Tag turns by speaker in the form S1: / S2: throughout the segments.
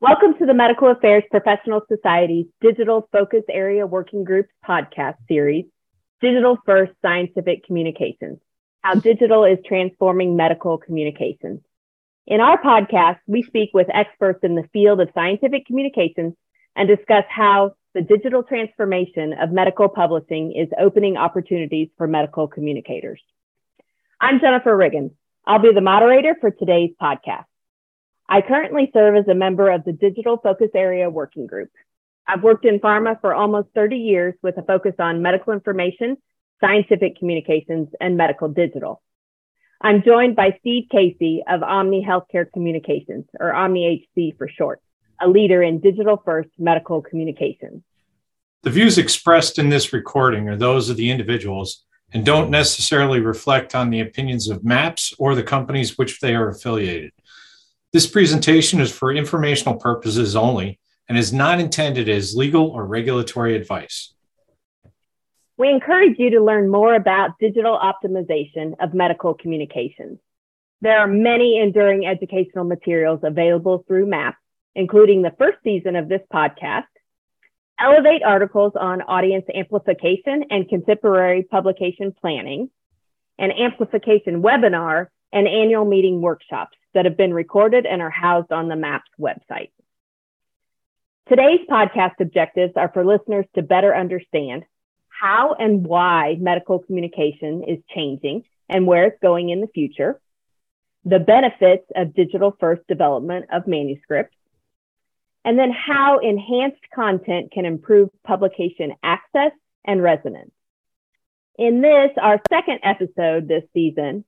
S1: Welcome to the Medical Affairs Professional Society's Digital Focus Area Working Groups podcast series, Digital First Scientific Communications, how digital is transforming medical communications. In our podcast, we speak with experts in the field of scientific communications and discuss how the digital transformation of medical publishing is opening opportunities for medical communicators. I'm Jennifer Riggins. I'll be the moderator for today's podcast. I currently serve as a member of the Digital Focus Area Working Group. I've worked in pharma for almost 30 years with a focus on medical information, scientific communications, and medical digital. I'm joined by Steve Casey of Omni Healthcare Communications, or Omni HC for short, a leader in digital first medical communications.
S2: The views expressed in this recording are those of the individuals and don't necessarily reflect on the opinions of MAPS or the companies which they are affiliated. This presentation is for informational purposes only and is not intended as legal or regulatory advice.
S1: We encourage you to learn more about digital optimization of medical communications. There are many enduring educational materials available through MAP, including the first season of this podcast, Elevate articles on audience amplification and contemporary publication planning, an amplification webinar, and annual meeting workshops that have been recorded and are housed on the MAPS website. Today's podcast objectives are for listeners to better understand how and why medical communication is changing and where it's going in the future, the benefits of digital first development of manuscripts, and then how enhanced content can improve publication access and resonance. In this, our second episode this season,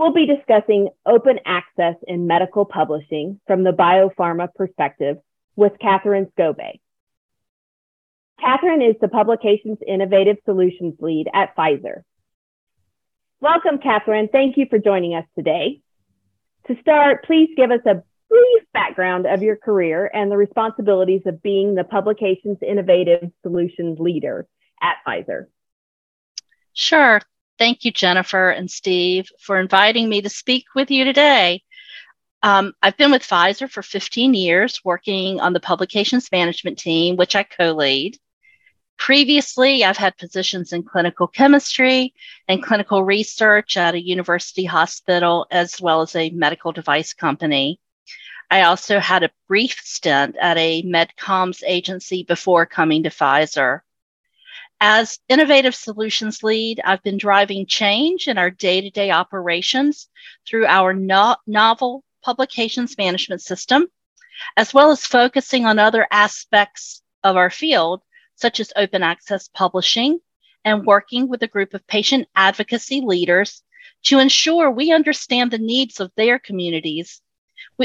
S1: We'll be discussing open access in medical publishing from the biopharma perspective with Catherine Skobe. Catherine is the Publications Innovative Solutions Lead at Pfizer. Welcome, Catherine. Thank you for joining us today. To start, please give us a brief background of your career and the responsibilities of being the Publications Innovative Solutions Leader at Pfizer.
S3: Sure. Thank you, Jennifer and Steve, for inviting me to speak with you today. Um, I've been with Pfizer for 15 years, working on the publications management team, which I co lead. Previously, I've had positions in clinical chemistry and clinical research at a university hospital, as well as a medical device company. I also had a brief stint at a medcoms agency before coming to Pfizer. As Innovative Solutions Lead, I've been driving change in our day to day operations through our no- novel publications management system, as well as focusing on other aspects of our field, such as open access publishing and working with a group of patient advocacy leaders to ensure we understand the needs of their communities.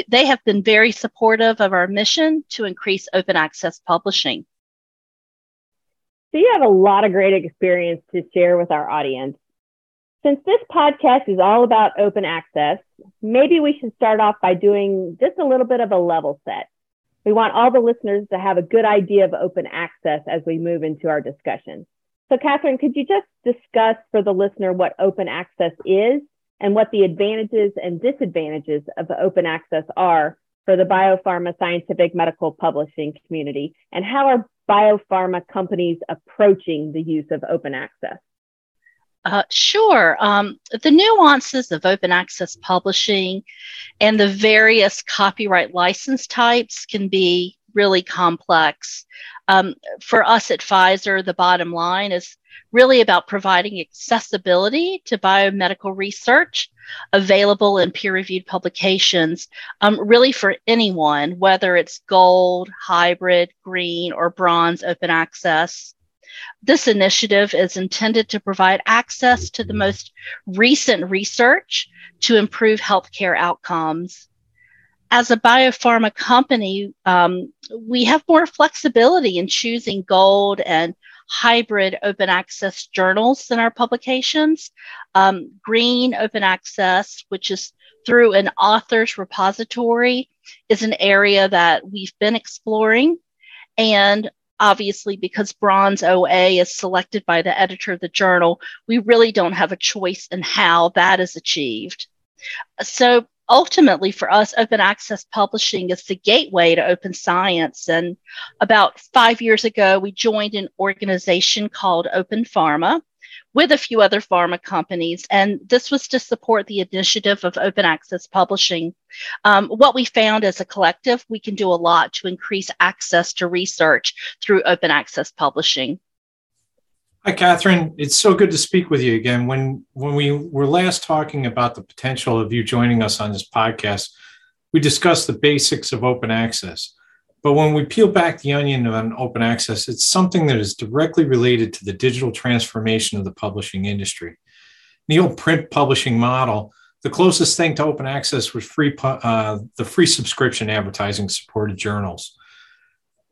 S3: They have been very supportive of our mission to increase open access publishing.
S1: So you have a lot of great experience to share with our audience. Since this podcast is all about open access, maybe we should start off by doing just a little bit of a level set. We want all the listeners to have a good idea of open access as we move into our discussion. So, Catherine, could you just discuss for the listener what open access is and what the advantages and disadvantages of open access are for the biopharma scientific medical publishing community and how are biopharma companies approaching the use of open access?
S3: Uh, sure. Um, the nuances of open access publishing and the various copyright license types can be really complex. Um, for us at Pfizer, the bottom line is really about providing accessibility to biomedical research available in peer reviewed publications, um, really for anyone, whether it's gold, hybrid, green, or bronze open access. This initiative is intended to provide access to the most recent research to improve healthcare outcomes. As a biopharma company, um, we have more flexibility in choosing gold and hybrid open access journals in our publications. Um, green open access, which is through an author's repository, is an area that we've been exploring. And obviously, because bronze OA is selected by the editor of the journal, we really don't have a choice in how that is achieved. So, ultimately, for us, open access publishing is the gateway to open science. And about five years ago, we joined an organization called Open Pharma with a few other pharma companies. And this was to support the initiative of open access publishing. Um, what we found as a collective, we can do a lot to increase access to research through open access publishing.
S2: Hi, Catherine. It's so good to speak with you again. When when we were last talking about the potential of you joining us on this podcast, we discussed the basics of open access. But when we peel back the onion on open access, it's something that is directly related to the digital transformation of the publishing industry. In the old print publishing model, the closest thing to open access was free uh, the free subscription advertising supported journals.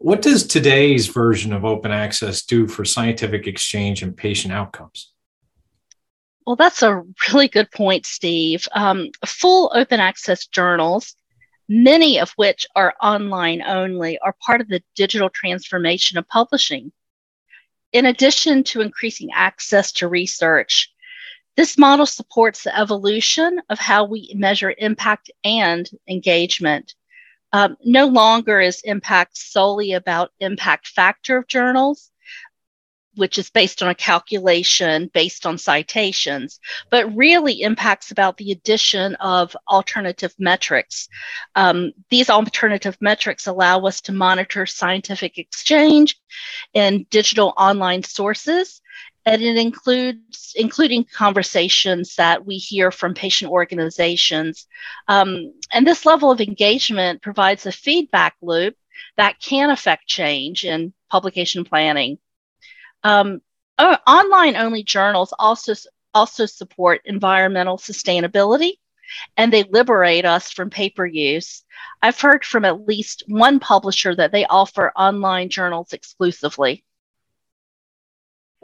S2: What does today's version of open access do for scientific exchange and patient outcomes?
S3: Well, that's a really good point, Steve. Um, full open access journals, many of which are online only, are part of the digital transformation of publishing. In addition to increasing access to research, this model supports the evolution of how we measure impact and engagement. Um, no longer is impact solely about impact factor of journals, which is based on a calculation based on citations, but really impacts about the addition of alternative metrics. Um, these alternative metrics allow us to monitor scientific exchange in digital online sources and it includes including conversations that we hear from patient organizations. Um, and this level of engagement provides a feedback loop that can affect change in publication planning. Um, uh, online only journals also also support environmental sustainability and they liberate us from paper use. I've heard from at least one publisher that they offer online journals exclusively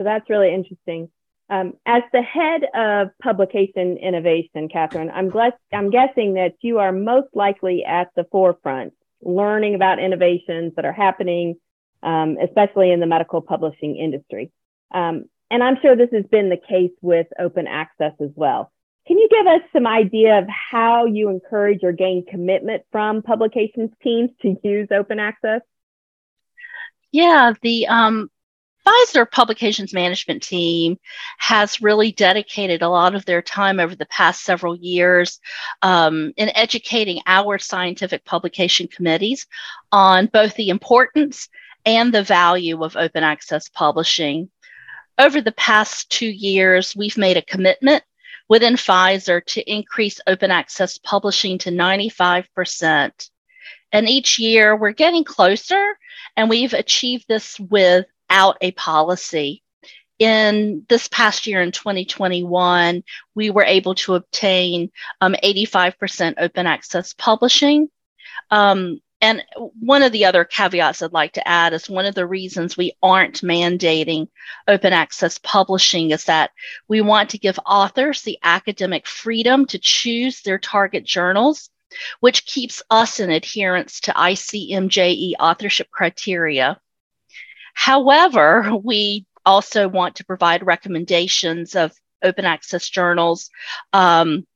S1: so that's really interesting. Um, as the head of publication innovation, Catherine, I'm, I'm guessing that you are most likely at the forefront, learning about innovations that are happening, um, especially in the medical publishing industry. Um, and I'm sure this has been the case with open access as well. Can you give us some idea of how you encourage or gain commitment from publications teams to use open access?
S3: Yeah, the um, Pfizer Publications Management Team has really dedicated a lot of their time over the past several years um, in educating our scientific publication committees on both the importance and the value of open access publishing. Over the past two years, we've made a commitment within Pfizer to increase open access publishing to 95%. And each year we're getting closer, and we've achieved this with out a policy. In this past year, in 2021, we were able to obtain um, 85% open access publishing. Um, and one of the other caveats I'd like to add is one of the reasons we aren't mandating open access publishing is that we want to give authors the academic freedom to choose their target journals, which keeps us in adherence to ICMJE authorship criteria. However, we also want to provide recommendations of open access journals. Um,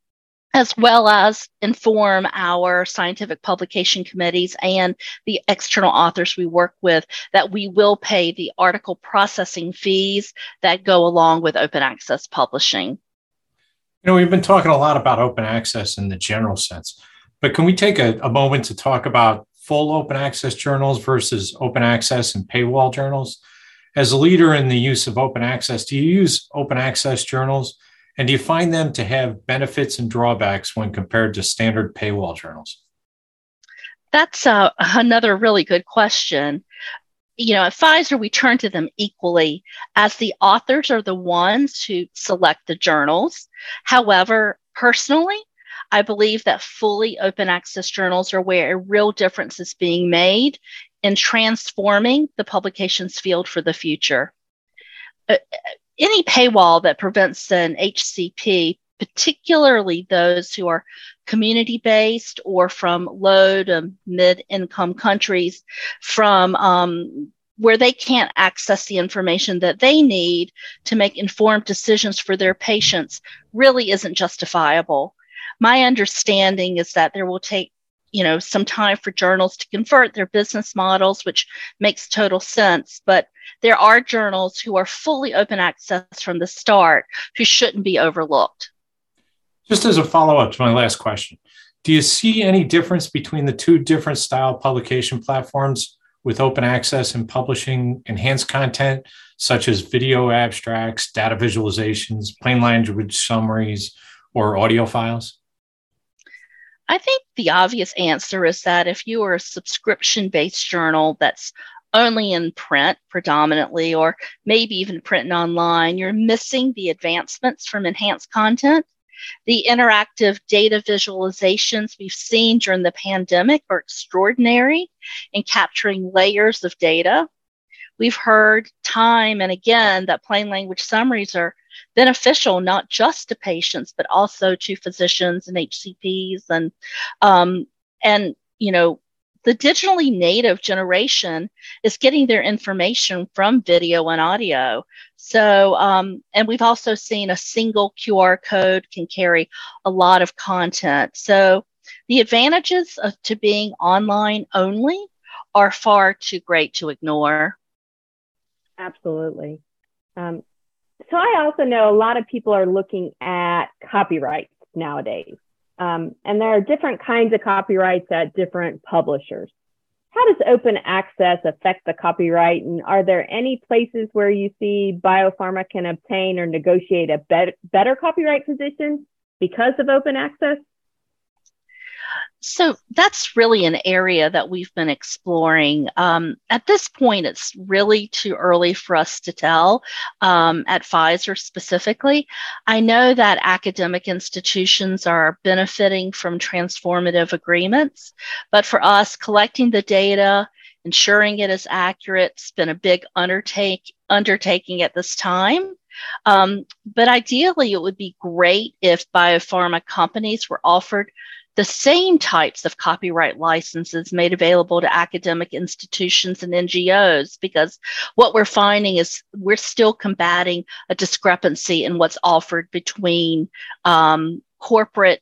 S3: as well as inform our scientific publication committees and the external authors we work with that we will pay the article processing fees that go along with open access publishing. You
S2: know, we've been talking a lot about open access in the general sense, but can we take a, a moment to talk about full open access journals versus open access and paywall journals. As a leader in the use of open access, do you use open access journals? And do you find them to have benefits and drawbacks when compared to standard paywall journals?
S3: That's uh, another really good question. You know, at Pfizer, we turn to them equally as the authors are the ones who select the journals. However, personally, I believe that fully open access journals are where a real difference is being made in transforming the publications field for the future. Uh, any paywall that prevents an HCP, particularly those who are community based or from low to mid income countries, from um, where they can't access the information that they need to make informed decisions for their patients, really isn't justifiable. My understanding is that there will take you know some time for journals to convert their business models which makes total sense. But there are journals who are fully open access from the start who shouldn't be overlooked.
S2: Just as a follow-up to my last question do you see any difference between the two different style publication platforms with open access and publishing enhanced content such as video abstracts data visualizations plain language summaries or audio files
S3: I think the obvious answer is that if you are a subscription based journal that's only in print predominantly, or maybe even printing online, you're missing the advancements from enhanced content. The interactive data visualizations we've seen during the pandemic are extraordinary in capturing layers of data. We've heard time and again that plain language summaries are beneficial not just to patients but also to physicians and HCPs and um, and you know the digitally native generation is getting their information from video and audio. So, um, and we've also seen a single QR code can carry a lot of content. So, the advantages of to being online only are far too great to ignore.
S1: Absolutely. Um, so I also know a lot of people are looking at copyrights nowadays. Um, and there are different kinds of copyrights at different publishers. How does open access affect the copyright? And are there any places where you see biopharma can obtain or negotiate a bet- better copyright position because of open access?
S3: So that's really an area that we've been exploring. Um, at this point, it's really too early for us to tell um, at Pfizer specifically. I know that academic institutions are benefiting from transformative agreements, but for us, collecting the data, ensuring it is accurate, has been a big undertake, undertaking at this time. Um, but ideally, it would be great if biopharma companies were offered the same types of copyright licenses made available to academic institutions and NGOs because what we're finding is we're still combating a discrepancy in what's offered between um, corporate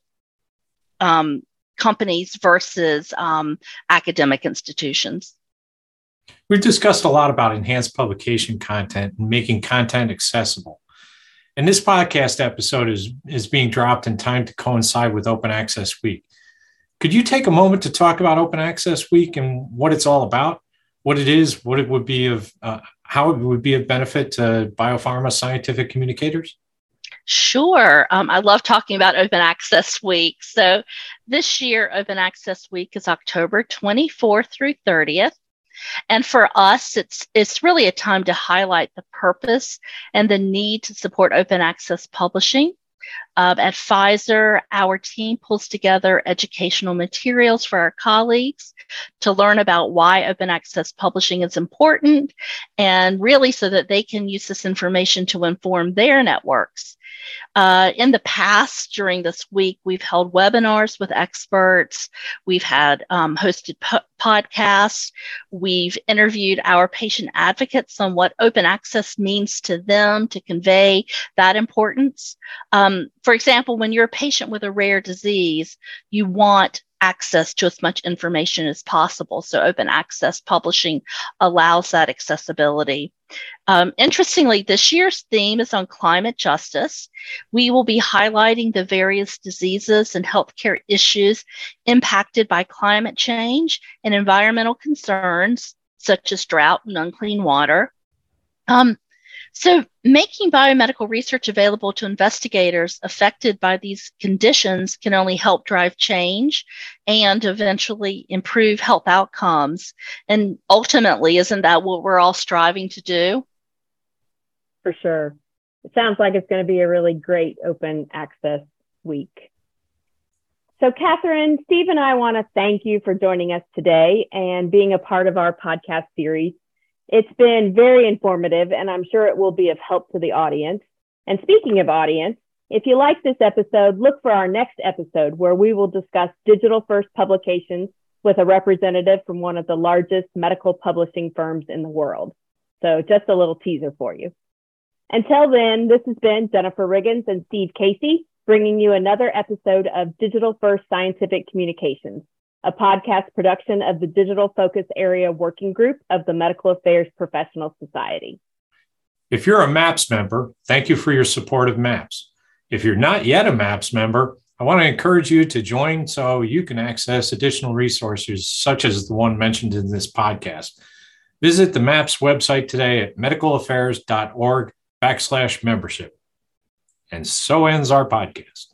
S3: um, companies versus um, academic institutions.
S2: We've discussed a lot about enhanced publication content and making content accessible. And this podcast episode is, is being dropped in time to coincide with Open Access Week. Could you take a moment to talk about Open Access Week and what it's all about, what it is, what it would be of, uh, how it would be of benefit to biopharma scientific communicators?
S3: Sure. Um, I love talking about Open Access Week. So this year, Open Access Week is October 24th through 30th. And for us, it's it's really a time to highlight the purpose and the need to support open access publishing. Um, at Pfizer, our team pulls together educational materials for our colleagues to learn about why open access publishing is important and really so that they can use this information to inform their networks. Uh, in the past, during this week, we've held webinars with experts. We've had um, hosted po- podcasts. We've interviewed our patient advocates on what open access means to them to convey that importance. Um, for example, when you're a patient with a rare disease, you want access to as much information as possible. So, open access publishing allows that accessibility. Um, interestingly, this year's theme is on climate justice. We will be highlighting the various diseases and healthcare issues impacted by climate change and environmental concerns, such as drought and unclean water. Um, so, making biomedical research available to investigators affected by these conditions can only help drive change and eventually improve health outcomes. And ultimately, isn't that what we're all striving to do?
S1: For sure. It sounds like it's going to be a really great open access week. So, Catherine, Steve and I want to thank you for joining us today and being a part of our podcast series. It's been very informative, and I'm sure it will be of help to the audience. And speaking of audience, if you like this episode, look for our next episode where we will discuss digital first publications with a representative from one of the largest medical publishing firms in the world. So, just a little teaser for you. Until then, this has been Jennifer Riggins and Steve Casey bringing you another episode of Digital First Scientific Communications, a podcast production of the Digital Focus Area Working Group of the Medical Affairs Professional Society.
S2: If you're a MAPS member, thank you for your support of MAPS. If you're not yet a MAPS member, I want to encourage you to join so you can access additional resources such as the one mentioned in this podcast. Visit the MAPS website today at medicalaffairs.org backslash membership. And so ends our podcast.